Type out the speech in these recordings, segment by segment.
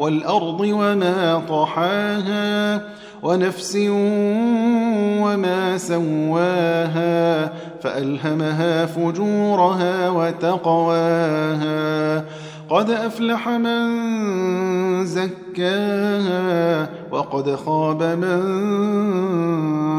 والأرض وما طحاها ونفس وما سواها فألهمها فجورها وتقواها قد أفلح من زكاها وقد خاب من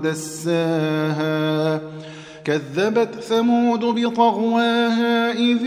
دساها كذبت ثمود بطغواها إذ